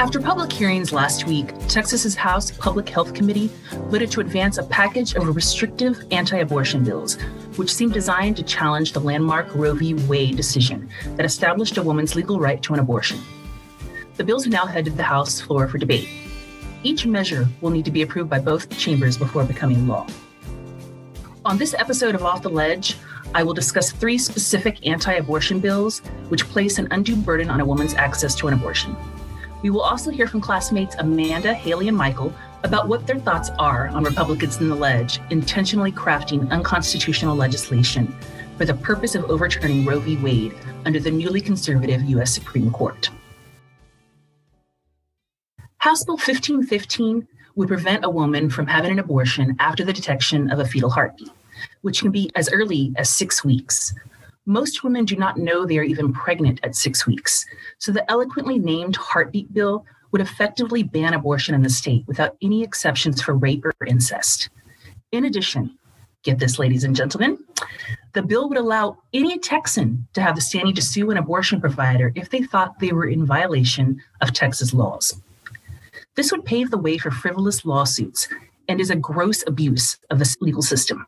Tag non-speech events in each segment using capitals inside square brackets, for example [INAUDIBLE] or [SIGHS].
After public hearings last week, Texas's House Public Health Committee voted to advance a package of restrictive anti abortion bills, which seem designed to challenge the landmark Roe v. Wade decision that established a woman's legal right to an abortion. The bills are now headed the House floor for debate. Each measure will need to be approved by both chambers before becoming law. On this episode of Off the Lege, I will discuss three specific anti abortion bills which place an undue burden on a woman's access to an abortion. We will also hear from classmates Amanda, Hayley, and Michael about what their thoughts are on Republicans in the lege intentionally crafting unconstitutional legislation for the purpose of overturning Roe v. Wade under the newly conservative U.S. Supreme Court. House Bill 1515 would prevent a woman from having an abortion after the detection of a fetal heartbeat, which can be as early as six weeks. Most women do not know they are even pregnant at six weeks, so the eloquently named heartbeat bill would effectively ban abortion in the state without any exceptions for rape or incest. In addition, get this, ladies and gentlemen, the bill would allow any Texan to have the standing to sue an abortion provider if they thought they were in violation of Texas laws. This would pave the way for frivolous lawsuits and is a gross abuse of the legal system.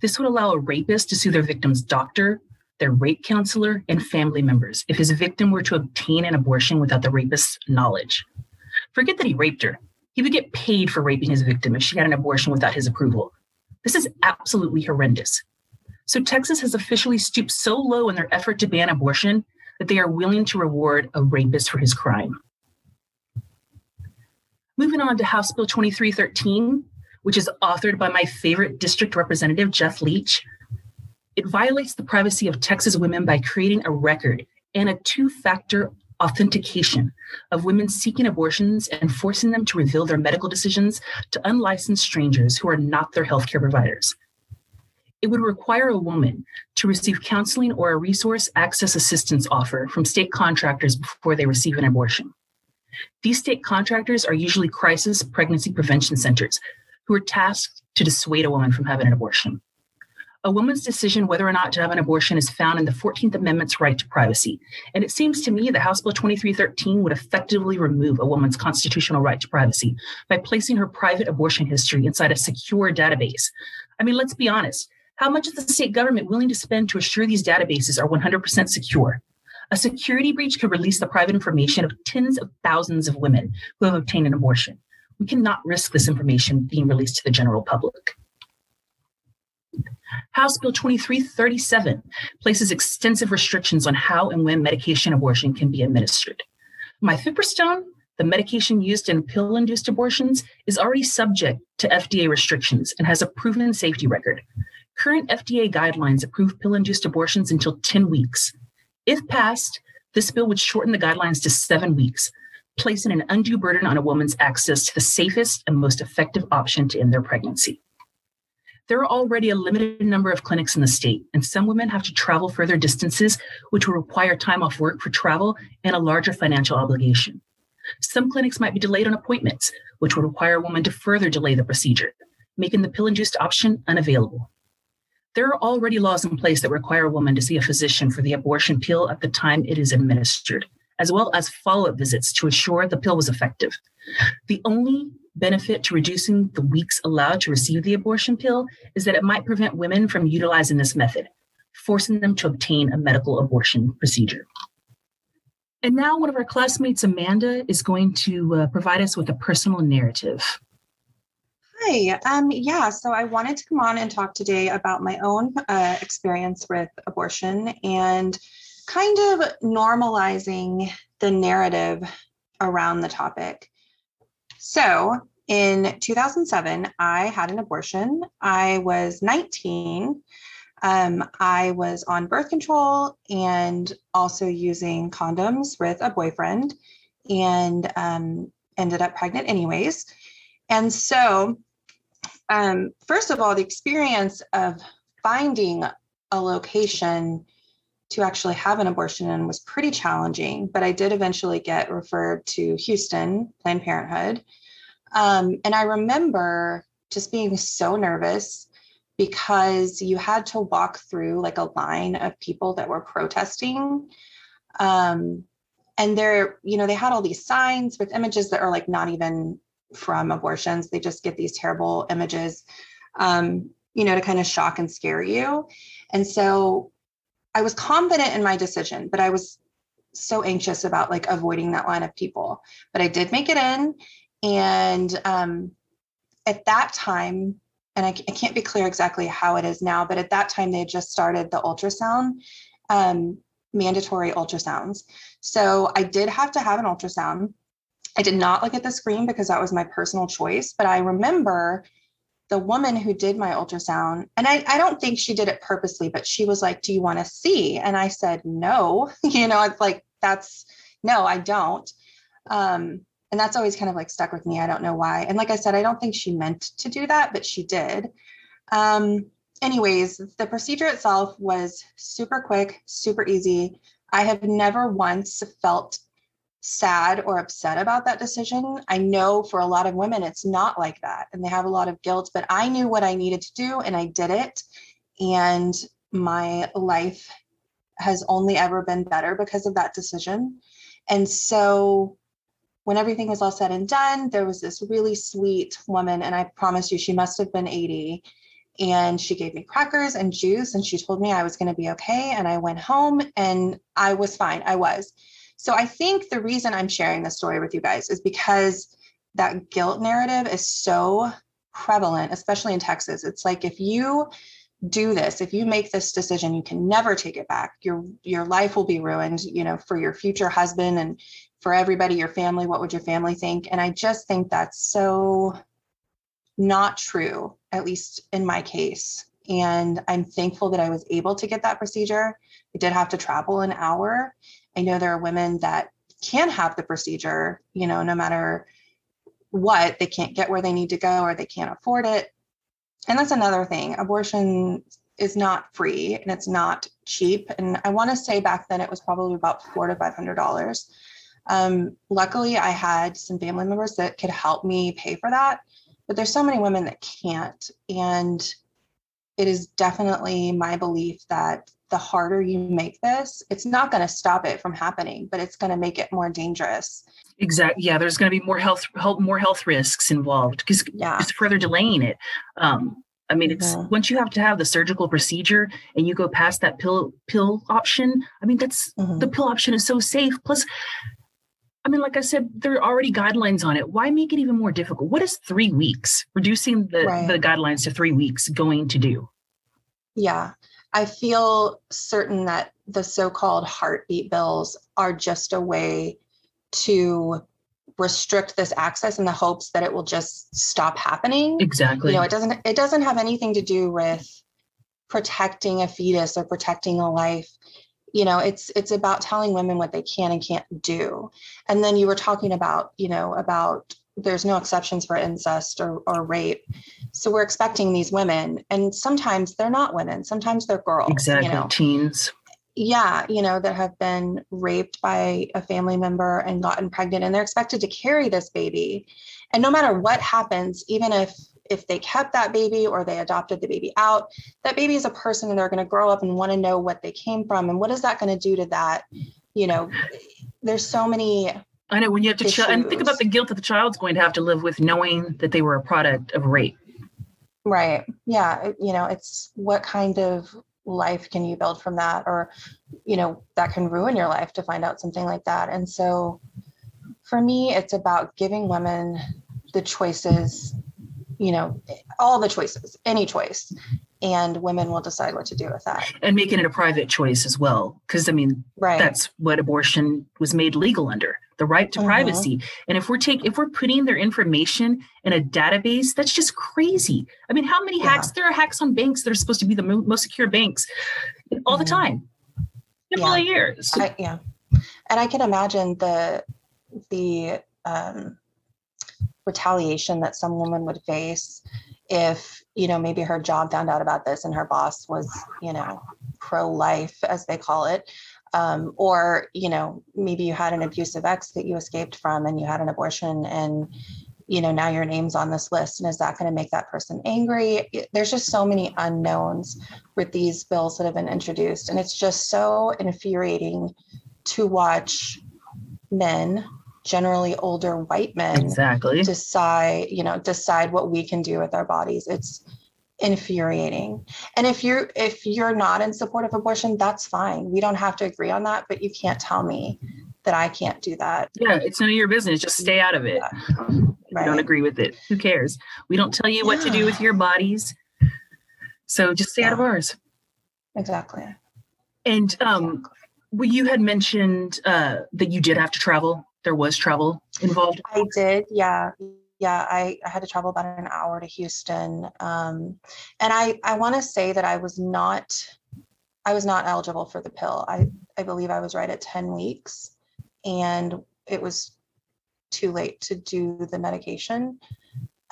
This would allow a rapist to sue their victim's doctor, their rape counselor, and family members if his victim were to obtain an abortion without the rapist's knowledge. Forget that he raped her. He would get paid for raping his victim if she had an abortion without his approval. This is absolutely horrendous. So, Texas has officially stooped so low in their effort to ban abortion that they are willing to reward a rapist for his crime. Moving on to House Bill 2313, which is authored by my favorite district representative, Jeff Leach. It violates the privacy of Texas women by creating a record and a two factor authentication of women seeking abortions and forcing them to reveal their medical decisions to unlicensed strangers who are not their healthcare providers. It would require a woman to receive counseling or a resource access assistance offer from state contractors before they receive an abortion. These state contractors are usually crisis pregnancy prevention centers who are tasked to dissuade a woman from having an abortion. A woman's decision whether or not to have an abortion is found in the 14th Amendment's right to privacy. And it seems to me that House Bill 2313 would effectively remove a woman's constitutional right to privacy by placing her private abortion history inside a secure database. I mean, let's be honest. How much is the state government willing to spend to assure these databases are 100% secure? A security breach could release the private information of tens of thousands of women who have obtained an abortion. We cannot risk this information being released to the general public. House Bill 2337 places extensive restrictions on how and when medication abortion can be administered. Mifepristone, the medication used in pill induced abortions, is already subject to FDA restrictions and has a proven safety record. Current FDA guidelines approve pill induced abortions until 10 weeks. If passed, this bill would shorten the guidelines to seven weeks, placing an undue burden on a woman's access to the safest and most effective option to end their pregnancy. There are already a limited number of clinics in the state, and some women have to travel further distances, which will require time off work for travel and a larger financial obligation. Some clinics might be delayed on appointments, which would require a woman to further delay the procedure, making the pill induced option unavailable. There are already laws in place that require a woman to see a physician for the abortion pill at the time it is administered, as well as follow up visits to assure the pill was effective. The only benefit to reducing the weeks allowed to receive the abortion pill is that it might prevent women from utilizing this method, forcing them to obtain a medical abortion procedure. And now, one of our classmates, Amanda, is going to uh, provide us with a personal narrative. Hi. Um, yeah, so I wanted to come on and talk today about my own uh, experience with abortion and kind of normalizing the narrative around the topic. So in 2007, I had an abortion. I was 19. Um, I was on birth control and also using condoms with a boyfriend and um, ended up pregnant anyways. And so um, first of all, the experience of finding a location to actually have an abortion in was pretty challenging, but I did eventually get referred to Houston, Planned Parenthood. Um, and I remember just being so nervous because you had to walk through like a line of people that were protesting. Um, and they're, you know, they had all these signs with images that are like not even from abortions. They just get these terrible images, um, you know, to kind of shock and scare you. And so I was confident in my decision, but I was so anxious about like avoiding that line of people. But I did make it in. And um, at that time, and I, I, can't be clear exactly how it is now, but at that time they just started the ultrasound, um, mandatory ultrasounds. So I did have to have an ultrasound. I did not look at the screen because that was my personal choice, but I remember the woman who did my ultrasound, and I, I don't think she did it purposely, but she was like, Do you want to see? And I said, No, [LAUGHS] you know, it's like, that's no, I don't. Um, and that's always kind of like stuck with me. I don't know why. And like I said, I don't think she meant to do that, but she did. Um, anyways, the procedure itself was super quick, super easy. I have never once felt sad or upset about that decision. I know for a lot of women, it's not like that and they have a lot of guilt, but I knew what I needed to do and I did it. And my life has only ever been better because of that decision. And so when everything was all said and done, there was this really sweet woman, and I promise you, she must have been 80. And she gave me crackers and juice, and she told me I was going to be okay. And I went home and I was fine. I was. So I think the reason I'm sharing this story with you guys is because that guilt narrative is so prevalent, especially in Texas. It's like if you do this, if you make this decision, you can never take it back. Your your life will be ruined, you know, for your future husband and for everybody, your family. What would your family think? And I just think that's so not true, at least in my case. And I'm thankful that I was able to get that procedure. I did have to travel an hour I know there are women that can have the procedure, you know, no matter what, they can't get where they need to go or they can't afford it. And that's another thing. Abortion is not free and it's not cheap. And I want to say back then it was probably about four to five hundred dollars. Um, luckily, I had some family members that could help me pay for that, but there's so many women that can't. And it is definitely my belief that the harder you make this, it's not going to stop it from happening, but it's going to make it more dangerous. Exactly. Yeah, there's going to be more health, help, more health risks involved because yeah. it's further delaying it. Um, I mean, it's mm-hmm. once you have to have the surgical procedure and you go past that pill pill option. I mean, that's mm-hmm. the pill option is so safe. Plus, I mean, like I said, there are already guidelines on it. Why make it even more difficult? What is three weeks reducing the right. the guidelines to three weeks going to do? Yeah. I feel certain that the so called heartbeat bills are just a way to restrict this access in the hopes that it will just stop happening. Exactly. You know, it doesn't it doesn't have anything to do with protecting a fetus or protecting a life. You know, it's it's about telling women what they can and can't do. And then you were talking about, you know, about there's no exceptions for incest or, or rape. So we're expecting these women, and sometimes they're not women, sometimes they're girls. Exactly, you know? teens. Yeah, you know, that have been raped by a family member and gotten pregnant, and they're expected to carry this baby. And no matter what happens, even if if they kept that baby or they adopted the baby out, that baby is a person and they're going to grow up and want to know what they came from and what is that going to do to that? You know, there's so many I know when you have to ch- and think about the guilt that the child's going to have to live with knowing that they were a product of rape. Right. Yeah. You know, it's what kind of life can you build from that or you know that can ruin your life to find out something like that and so for me it's about giving women the choices you know all the choices any choice and women will decide what to do with that and making it a private choice as well because i mean right. that's what abortion was made legal under the right to mm-hmm. privacy and if we're taking if we're putting their information in a database that's just crazy i mean how many yeah. hacks there are hacks on banks that are supposed to be the most secure banks all mm-hmm. the time yeah. years I, yeah and i can imagine the the um, retaliation that some woman would face if you know maybe her job found out about this and her boss was you know pro-life as they call it um, or you know maybe you had an abusive ex that you escaped from and you had an abortion and you know now your name's on this list. And is that going to make that person angry? There's just so many unknowns with these bills that have been introduced. And it's just so infuriating to watch men generally older white men exactly. decide you know decide what we can do with our bodies. It's infuriating. And if you're if you're not in support of abortion that's fine. We don't have to agree on that but you can't tell me that i can't do that. Yeah it's none of your business. Just stay out of it. Yeah. right. don't agree with it. Who cares? We don't tell you yeah. what to do with your bodies. So just stay yeah. out of ours. Exactly. And um exactly. well you had mentioned uh that you did have to travel. There was travel involved. I did yeah yeah, I, I, had to travel about an hour to Houston. Um, and I, I want to say that I was not, I was not eligible for the pill. I, I believe I was right at 10 weeks and it was too late to do the medication.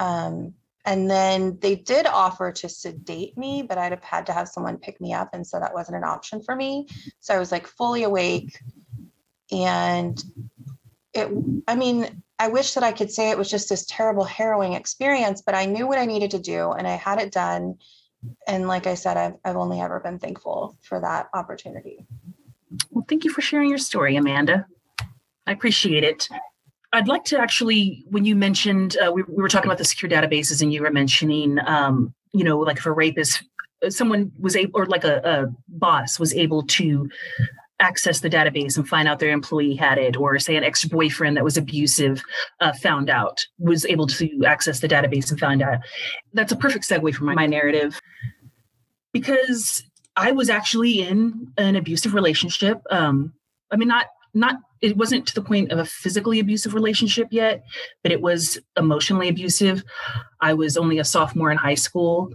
Um, and then they did offer to sedate me, but I'd have had to have someone pick me up. And so that wasn't an option for me. So I was like fully awake. And it, I mean, I wish that I could say it was just this terrible, harrowing experience, but I knew what I needed to do and I had it done. And like I said, I've, I've only ever been thankful for that opportunity. Well, thank you for sharing your story, Amanda. I appreciate it. I'd like to actually, when you mentioned, uh, we, we, were talking about the secure databases and you were mentioning, um, you know, like if a rapist, someone was able, or like a, a boss was able to access the database and find out their employee had it, or say an ex boyfriend that was abusive uh, found out, was able to access the database and found out. That's a perfect segue for my, my narrative because I was actually in an abusive relationship. Um, I mean, not not it wasn't to the point of a physically abusive relationship yet, but it was emotionally abusive. I was only a sophomore in high school,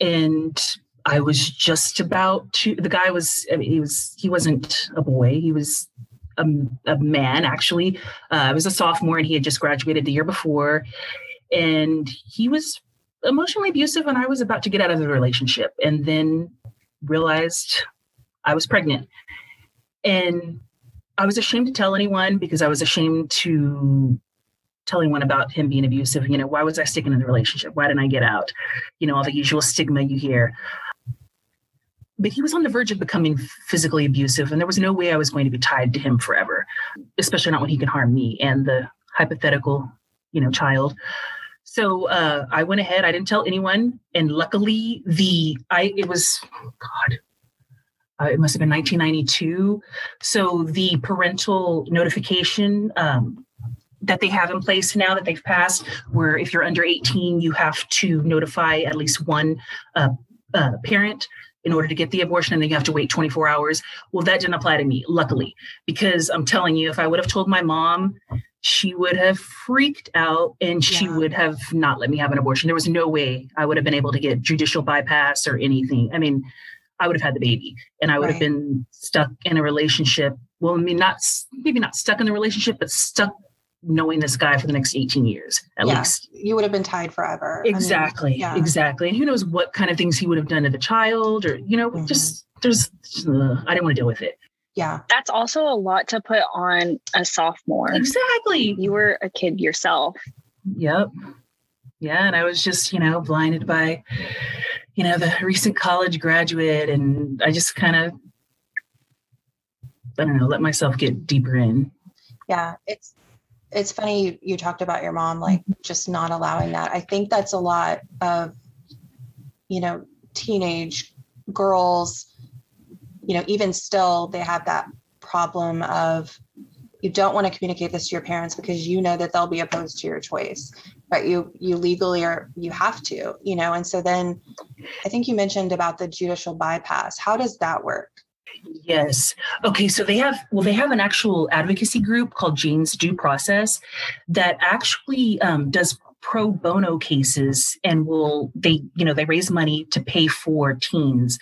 and I was just about to. The guy was. I mean, he was. He wasn't a boy. He was a, a man. Actually, uh, I was a sophomore, and he had just graduated the year before, and he was emotionally abusive. And I was about to get out of the relationship, and then realized I was pregnant, and I was ashamed to tell anyone because I was ashamed to tell anyone about him being abusive. You know, why was I sticking in the relationship? Why didn't I get out? You know, all the usual stigma you hear but he was on the verge of becoming physically abusive and there was no way i was going to be tied to him forever especially not when he could harm me and the hypothetical you know child. So uh, i went ahead. I didn't tell anyone and luckily the i it was god uh, it must have been 1992 so the parental notification um, that they have in place now that they've passed where if you're under 18 you have to notify at least one uh, uh, parent in order to get the abortion and then you have to wait 24 hours. Well, that didn't apply to me, luckily, because I'm telling you, if I would have told my mom, she would have freaked out and she yeah. would have not let me have an abortion. There was no way I would have been able to get judicial bypass or anything. I mean, I would have had the baby and I would right. have been stuck in a relationship. Well, I mean, not maybe not stuck in the relationship, but stuck knowing this guy for the next 18 years at yeah, least. You would have been tied forever. Exactly. I mean, yeah. Exactly. And who knows what kind of things he would have done to the child or, you know, mm-hmm. just there's, uh, I didn't want to deal with it. Yeah. That's also a lot to put on a sophomore. Exactly. You were a kid yourself. Yep. Yeah. And I was just, you know, blinded by, you know, the recent college graduate. And I just kind of, I don't know, let myself get deeper in. Yeah. It's, it's funny you, talked about your mom like mm-hmm. just not allowing that. I think that's a lot of you know teenage girls you know even still they have that problem of you don't want to communicate this to your parents because you know that they'll be opposed to your choice but you you legally are you have to you know? And so then i think you mentioned about the judicial bypass. How does that work Yes. Okay. So they have, well, they have an actual advocacy group called Jane's Due Process that actually um, does pro bono cases and will, they, you know, they raise money to pay for teens.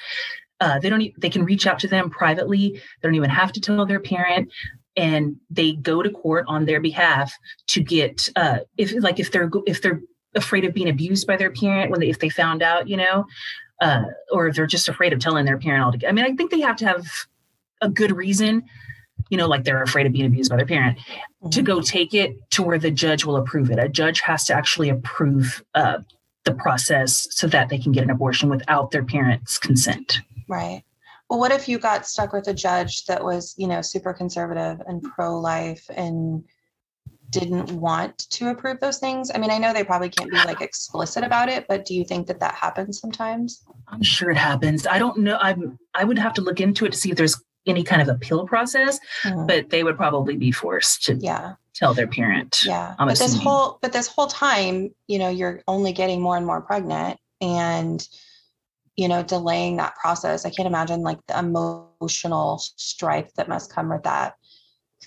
Uh, they don't, they can reach out to them privately. They don't even have to tell their parent and they go to court on their behalf to get, uh, if like, if they're, if they're, afraid of being abused by their parent when they, if they found out you know uh, or they're just afraid of telling their parent all altogether. I mean, I think they have to have a good reason, you know, like they're afraid of being abused by their parent, mm-hmm. to go take it to where the judge will approve it. A judge has to actually approve uh, the process so that they can get an abortion without their parents' consent. Right. Well, what if you got stuck with a judge that was, you know, super conservative and pro life and didn't want to approve those things? I mean, I know they probably can't be like explicit about it, but do you think that that happens sometimes? I'm sure it happens. I don't know. I'm I would have to look into it to see if there's any kind of appeal process, Mhm. but they would probably be forced to Yeah. tell their parent. Yeah. I'm but this whole but this whole time, you know, you're only getting more and more pregnant and you know, delaying that process. I can't imagine like the emotional strife that must come with that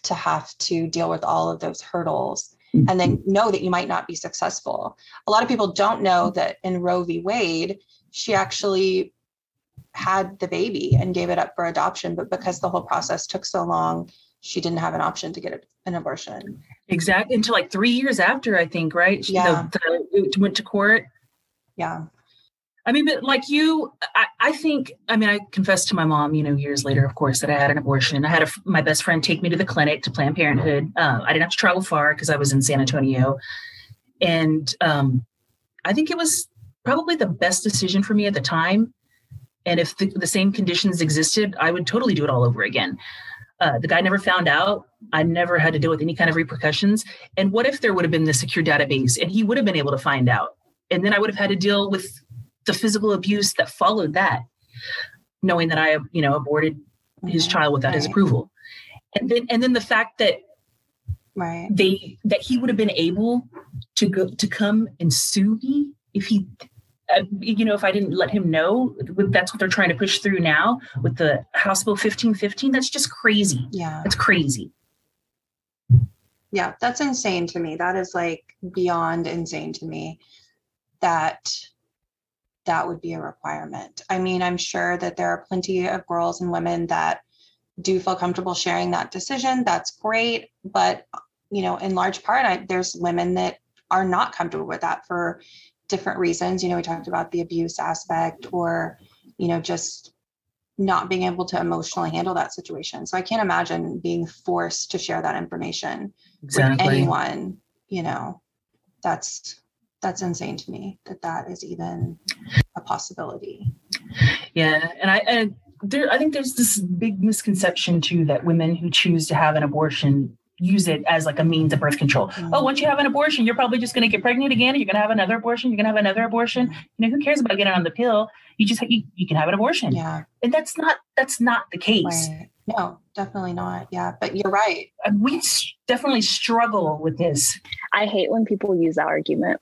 to have to deal with all of those hurdles and then mm-hmm. know that you might not be successful. A lot of people don't know that in Roe v. Wade, she actually had the baby and gave it up for adoption, but because the whole process took so long, she didn't have an option to get an abortion. Exactly. Until like three years after, I think, right? She- Yeah. The, the, it went to court. Yeah. I mean, but like you, I, I think, I mean, I confessed to my mom, you know, years later, of course, that I had an abortion. I had a, my best friend take me to the clinic to Planned Parenthood. Uh, I didn't have to travel far because I was in San Antonio. And um, I think it was probably the best decision for me at the time. And if the, the same conditions existed, I would totally do it all over again. Uh, the guy never found out. I never had to deal with any kind of repercussions. And what if there would have been the secure database and he would have been able to find out? And then I would have had to deal with the physical abuse that followed that, knowing that I, you know, aborted his Mhm. child without his approval. And then, and then the fact that Right. they that he would have been able to go to come and sue me if he uh, you know if i didn't let him know that's what they're trying to push through now with the house bill 1515 that's just crazy Yeah. that's crazy Yeah. That's insane to me. That is like beyond insane to me that that would be a requirement. I mean, I'm sure that there are plenty of girls and women that do feel comfortable sharing that decision. That's great. But, you know, in large part, I, there's women that are not comfortable with that for different reasons. You know, we talked about the abuse aspect or, you know, just not being able to emotionally handle that situation. So I can't imagine being forced to share that information with anyone, you know, that's that's insane to me that that is even a possibility. Yeah, and I and there I think there's this big misconception too that women who choose to have an abortion use it as like a means of birth control. Mhm. Oh, once you have an abortion, you're probably just going to get pregnant again. You're going to have another abortion. You're going to have another abortion. You know, who cares about getting on the pill? You just you, you can have an abortion, Yeah, and that's not that's not the case. right. No, definitely not. Yeah, but you're right. We definitely struggle with this. I hate when people use that argument.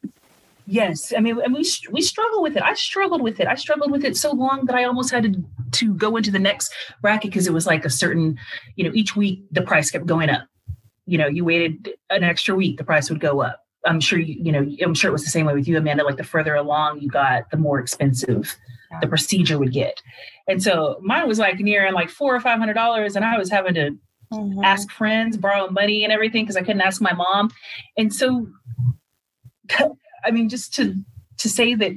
Yes, I mean, and we we struggle with it. I struggled with it. I struggled with it so long that I almost had to to go into the next bracket because it was like a certain, you know, each week the price kept going up. You know, you waited an extra week, the price would go up. I'm sure you, you know, I'm sure it was the same way with you, Amanda. Like the further along you got, the more expensive the procedure would get. And so mine was like near like four or five hundred dollars, and I was having to Mhm. ask friends, borrow money and everything because I couldn't ask my mom. And so, I mean, just to to say that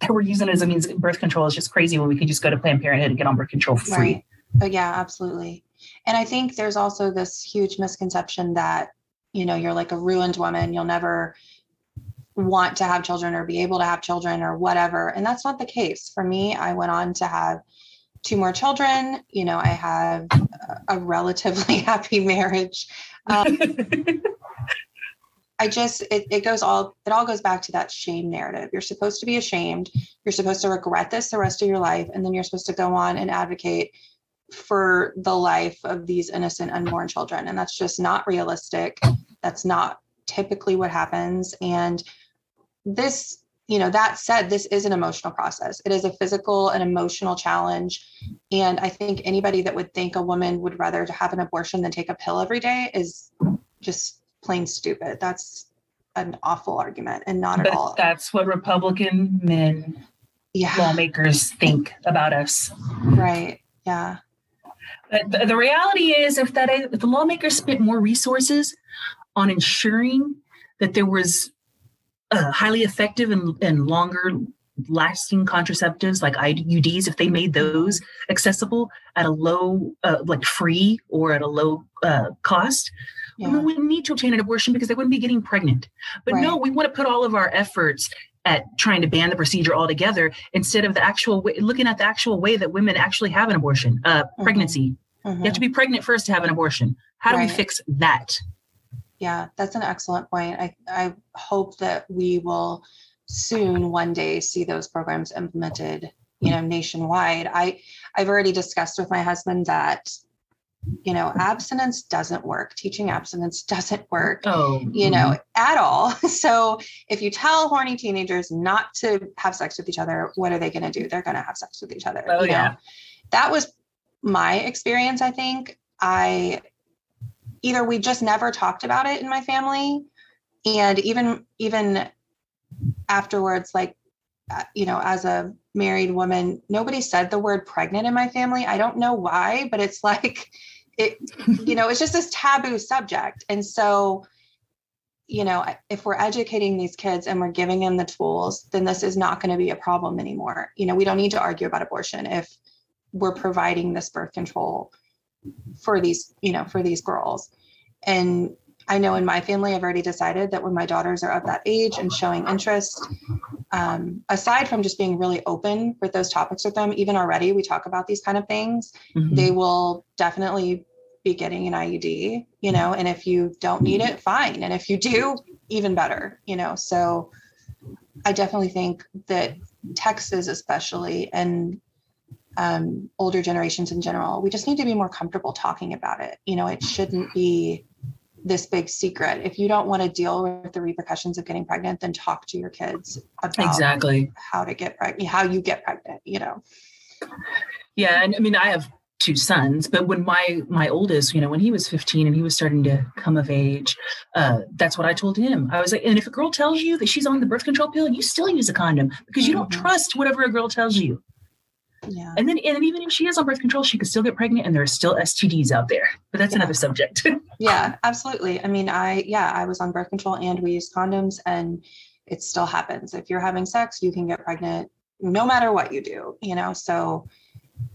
that we're using it as a means of birth control is just crazy when we can just go to Planned Parenthood and get on birth control for free. Right. But yeah, absolutely. And I think there's also this huge misconception that, you know, you're like a ruined woman. You'll never want to have children or be able to have children or whatever. And that's not the case. For me, I went on to have two more children. You know, I have a- a relatively [LAUGHS] happy marriage. Um, [LAUGHS] I just it, it goes all it all goes back to that shame narrative. You're supposed to be ashamed. You're supposed to regret this the rest of your life, and then you're supposed to go on and advocate for the life of these innocent unborn children. And that's just not realistic. That's not typically what happens. And this, you know, that said, this is an emotional process. It is a physical and emotional challenge. And I think anybody that would think a woman would rather have an abortion than take a pill every day is just plain stupid. That's an awful argument and not at all. that's what Republican men Yeah. lawmakers think about us. Right. Yeah. But the, the reality is, if that if the lawmakers spent more resources on ensuring that there was uh, highly effective and, and longer lasting contraceptives like IUDs, if they made those accessible at a low, uh, like free or at a low uh, cost, Yeah. women wouldn't need to obtain an abortion because they wouldn't be getting pregnant. But no, we want to put all of our efforts at trying to ban the procedure altogether instead of the actual way, looking at the actual way that women actually have an abortion, uh, Mm-hmm. pregnancy. You have to be pregnant first to have an abortion. How do we fix that? Yeah, that's an excellent point. I, I hope that we will soon one day see those programs implemented, you know, nationwide. I I've already discussed with my husband that, you know, abstinence doesn't work. Teaching abstinence doesn't work, Oh, you know, at all. [LAUGHS] So if you tell horny teenagers not to have sex with each other, what are they going to do? They're going to have sex with each other. Oh, know? yeah. That was my experience, I think. I either we just never talked about it in my family and even even afterwards like uh, you know as a married woman nobody said the word pregnant in my family i don't know why but it's [LAUGHS] like it you know it's just this taboo subject. And so you know if we're educating these kids and we're giving them the tools then this is not going to be a problem anymore. You know we don't need to argue about abortion if we're providing this birth control for these you know for these girls. And i know in my family i've already decided that when my daughters are of that age and showing interest um, aside from just being really open with those topics with them even already we talk about these kind of things Mhm. they will definitely be getting an iud you know and if you don't need it fine. And if you do even better you know? So i definitely think that texas especially and um, older generations in general we just need to be more comfortable talking about it. You know it shouldn't be this big secret if you don't want to deal with the repercussions of getting pregnant then talk to your kids about exactly. how to get pregnant how you get pregnant you know Yeah, and I mean, I have two sons, but when my my oldest, you know, when he was 15 and he was starting to come of age, uh, that's what I told him. I was like, and if a girl tells you that she's on the birth control pill, you still use a condom because you don't Mhm. trust whatever a girl tells you. Yeah And then, and then even if she is on birth control, she could still get pregnant, and there are still STDs out there. But that's Yeah. another subject. [LAUGHS] yeah absolutely i mean i yeah i was on birth control and we used condoms and it still happens if you're having sex you can get pregnant no matter what you do you know so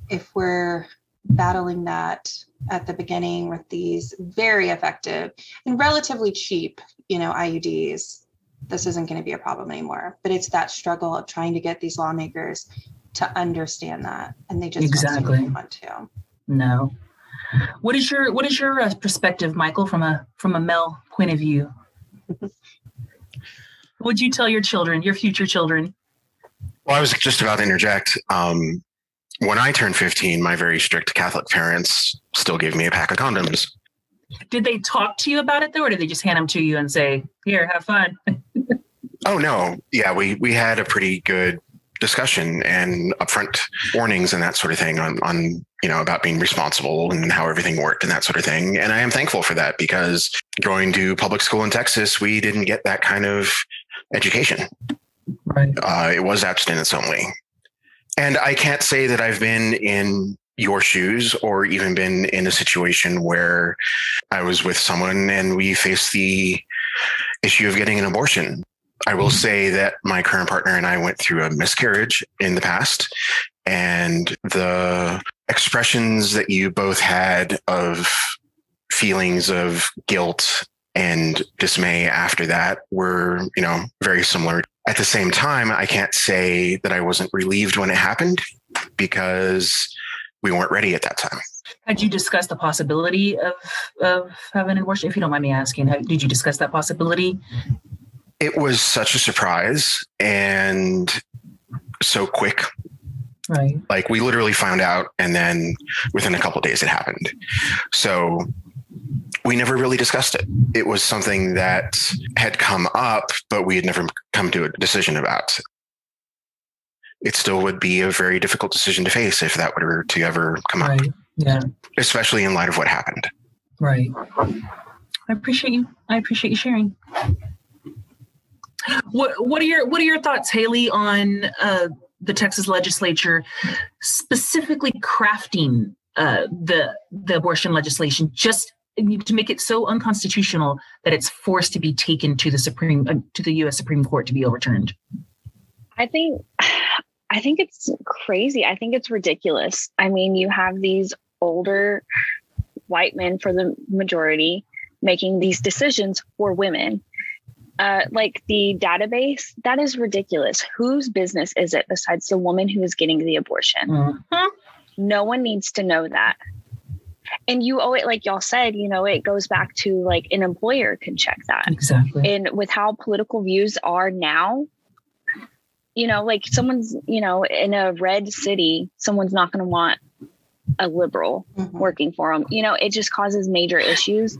if we're battling that at the beginning with these very effective and relatively cheap you know iuds this isn't going to be a problem anymore but it's that struggle of trying to get these lawmakers to understand that and they just don't Exactly. want to no. What is your what is your uh, perspective, Michael, from a from a male point of view? [LAUGHS] Would you tell your children, your future children? Well, I was just about to interject. Um, when I turned 15, my very strict Catholic parents still gave me a pack of condoms. Did they talk to you about it though, or did they just hand them to you and say, "Here, have fun"? [LAUGHS] Oh no, yeah, we we had a pretty good discussion and upfront warnings and that sort of thing on on you know about being responsible and how everything worked and that sort of thing. And I am thankful for that because going to public school in Texas, we didn't get that kind of education. Right. uh, it was abstinence only. And I can't say that I've been in your shoes or even been in a situation where I was with someone and we faced the issue of getting an abortion. I will say that my current partner and I went through a miscarriage in the past, and the expressions that you both had of feelings of guilt and dismay after that were, you know, very similar at the same time, I can't say that I wasn't relieved when it happened because we weren't ready at that time. Had you discussed the possibility of of having an abortion? If you don't mind me asking, did you discuss that possibility? It was such a surprise and so quick. Right. Like we literally found out, and then within a couple of days, it happened. So we never really discussed it. It was something that had come up, but we had never come to a decision about. It still would be a very difficult decision to face if that were to ever come up, Yeah. especially in light of what happened. Right. I appreciate you. I appreciate you sharing. What What are your What are your thoughts, Hayley, on uh, the Texas legislature specifically crafting uh, the the abortion legislation just to make it so unconstitutional that it's forced to be taken to the Supreme uh, to the U.S. Supreme Court to be overturned? I think [SIGHS] I think it's crazy. I think it's ridiculous. I mean, you have these older white men for the majority making these decisions for women. Uh, like the database, that is ridiculous. Whose business is it besides the woman who is getting the abortion? Mhm. No one needs to know that. And you owe it, like y'all said, you know, it goes back to like an employer can check that. Exactly. And with how political views are now, you know, like someone's, you know, in a red city, someone's not going to want a liberal Mhm. working for them. You know, it just causes major issues.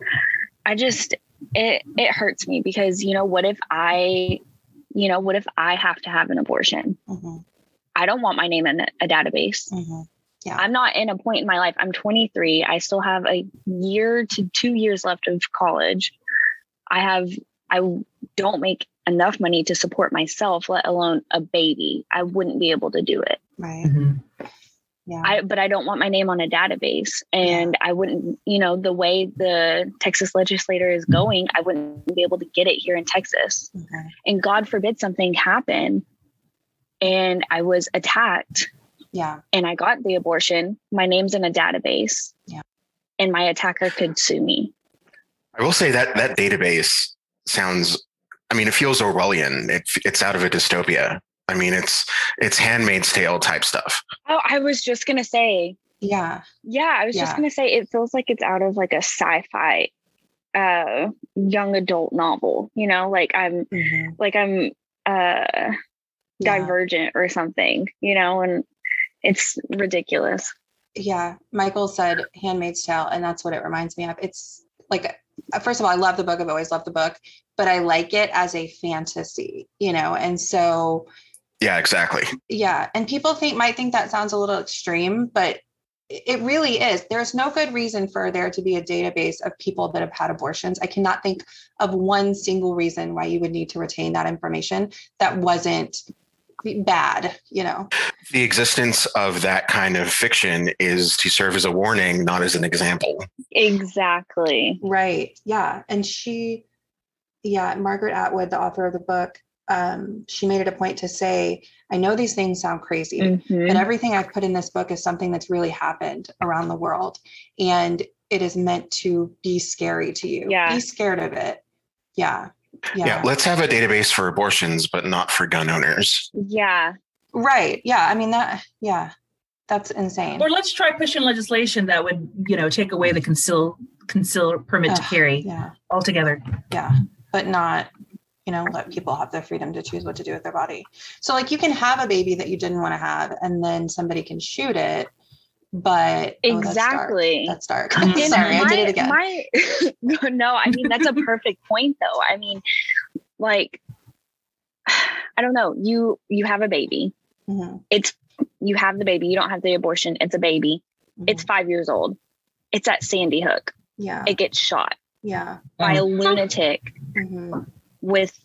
I just it it hurts me because you know what if I, you know, what if I have to have an abortion? Mhm. I don't want my name in a database. Mhm. I'm not in a point in my life. I'm 23. I still have a year to two years left of college. I have I don't make enough money to support myself, let alone a baby. I wouldn't be able to do it. Right. Mhm. Yeah. I but I don't want my name on a database and I wouldn't, you know, the way the Texas legislator is going, I wouldn't be able to get it here in Texas. Mhm. And God forbid something happen and I was attacked Yeah. and I got the abortion, my name's in a database. Yeah. And my attacker could sue me. I will say that that database sounds. I mean, it feels Orwellian. It, it's out of a dystopia. I mean, it's it's Handmaid's Tale type stuff. Oh, I was just gonna say, Yeah. yeah, I was just gonna say it feels like it's out of like a sci-fi uh young adult novel, you know, like I'm Mhm. like I'm uh Yeah. divergent or something, you know, and it's ridiculous. yeah michael said handmaid's tale and that's what it reminds me of it's like uh, first of all i love the book i've always loved the book but i like it as a fantasy you know and so Yeah, exactly. yeah and people think might think that sounds a little extreme but it really is there's no good reason for there to be a database of people that have had abortions i cannot think of one single reason why you would need to retain that information that wasn't bad you know The existence of that kind of fiction is to serve as a warning, not as an example. Exactly. Right. Yeah. And she, yeah, Margaret Atwood, the author of the book, um, she made it a point to say, I know these things sound crazy, Mhm. but everything I've put in this book is something that's really happened around the world. And it is meant to be scary to you. Yeah. Be scared of it. Yeah. Yeah. Yeah. let's have a database for abortions, but not for gun owners. Yeah. Right. Yeah. I mean, that, yeah, that's insane. Or let's try pushing legislation that would, you know, take away the conceal conceal permit to carry Yeah. altogether. Yeah. But not, you know, let people have their freedom to choose what to do with their body. So, like, you can have a baby that you didn't want to have, and then somebody can shoot it. But oh, that's dark. Exactly. That's dark. And Sorry, I did it again. My, [LAUGHS] no, I mean that's a perfect point though. I mean, like, I don't know. You you have a baby. Mhm, It's you have the baby. You don't have the abortion. It's a baby. It's mhm. five years old. It's at Sandy Hook. yeah, It gets shot yeah. by a Mhm. lunatic mhm. With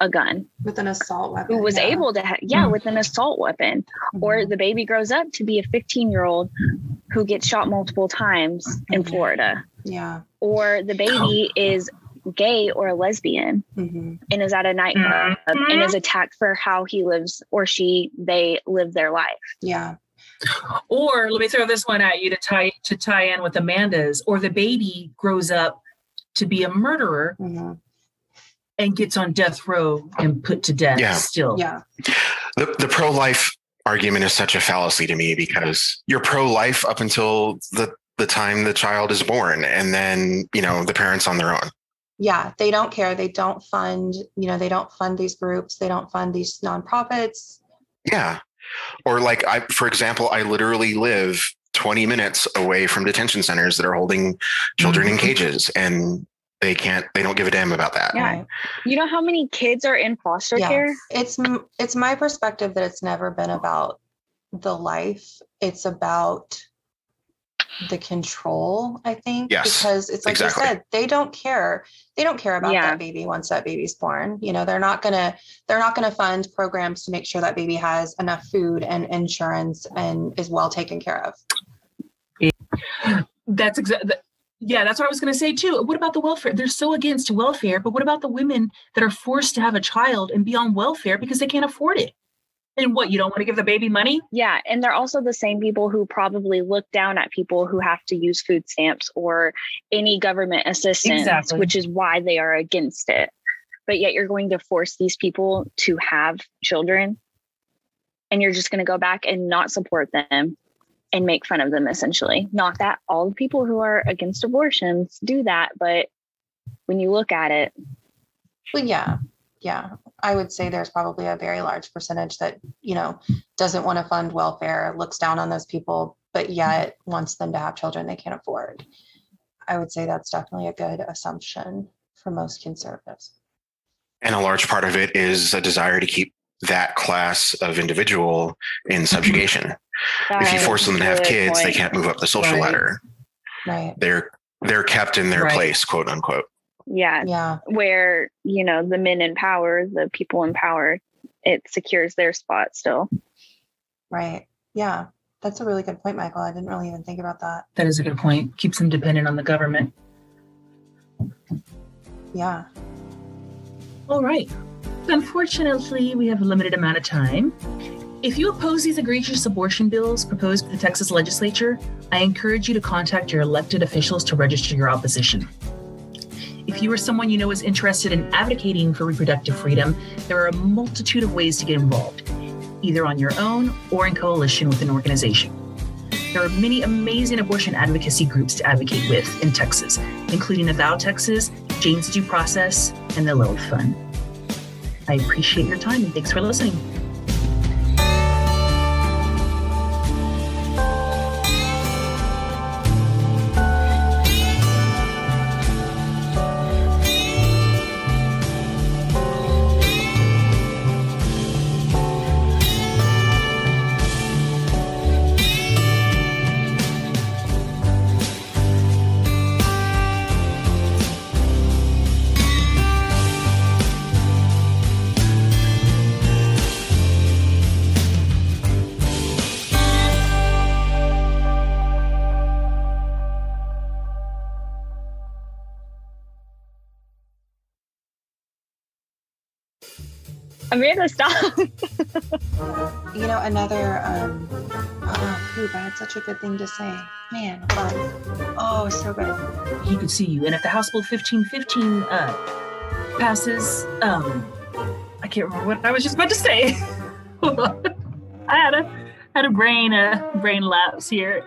a gun With an assault weapon. who was yeah. able to, ha- yeah, with an assault weapon. Or Mhm, the baby grows up to be a 15 year old who gets shot multiple times in Mhm. Florida. yeah. Or the baby is gay or a lesbian mhm, and is at a nightclub and is attacked for how he lives or she they live their life. Yeah. Or let me throw this one at you to tie to tie in with Amanda's. Or the baby grows up to be a murderer mhm, and gets on death row and put to death Yeah. still. Yeah. The, the pro life argument is such a fallacy to me because you're pro life up until the, the time the child is born. And then, you know, the parents on their own. Yeah. They don't care. They don't fund, you know, they don't fund these groups. They don't fund these nonprofits. Yeah. Or like I, for example, I literally live 20 minutes away from detention centers that are holding children in Mhm. cages and they can't, they don't give a damn about that. Yeah. Right. You know how many kids are in foster Yeah. care? it's it's my perspective that it's never been about the life it's about the control i think Yes, because it's like exactly. you said they don't care they don't care about Yeah. that baby once that baby's born you know they're not gonna they're not gonna fund programs to make sure that baby has enough food and insurance and is well taken care of That's exactly. Yeah, that's what I was going to say too. What about the welfare? They're so against welfare, but what about the women that are forced to have a child and be on welfare because they can't afford it? And what, you don't want to give the baby money? Yeah. And they're also the same people who probably look down at people who have to use food stamps or any government assistance, Exactly. which is why they are against it. but yet you're going to force these people to have children and you're just going to go back and not support them and make fun of them essentially. Not that all the people who are against abortions do that, but when you look at it. Well, yeah, yeah. I would say there's probably a very large percentage that, you know, doesn't want to fund welfare, looks down on those people, but yet wants them to have children they can't afford. I would say that's definitely a good assumption for most conservatives. And a large part of it is a desire to keep that class of individual in subjugation. That [LAUGHS] if you force them to have kids, point. they can't move up the social right. ladder. Right. They're they're kept in their right. place, quote unquote. Yeah. Yeah. Where, you know, the men in power, the people in power, it secures their spot still. Right. Yeah. That's a really good point, Michael. I didn't really even think about that. That is a good point. Keeps them dependent on the government. Yeah. All right. Unfortunately, we have a limited amount of time. If you oppose these egregious abortion bills proposed by the Texas legislature, I encourage you to contact your elected officials to register your opposition. If you or someone you know is interested in advocating for reproductive freedom, there are a multitude of ways to get involved, either on your own or in coalition with an organization. There are many amazing abortion advocacy groups to advocate with in Texas, including Avow Texas, Jane's Due Process, and the Lilith Fund. I appreciate your time and thanks for listening. Amanda, stop. you know, another, um, oh, poop, I had such a good thing to say. Man, Oh, so good. He could see you. And if the House Bill 1515 uh, passes, um, I can't remember what I was just about to say. [LAUGHS] I had a had a brain a uh, brain lapse here.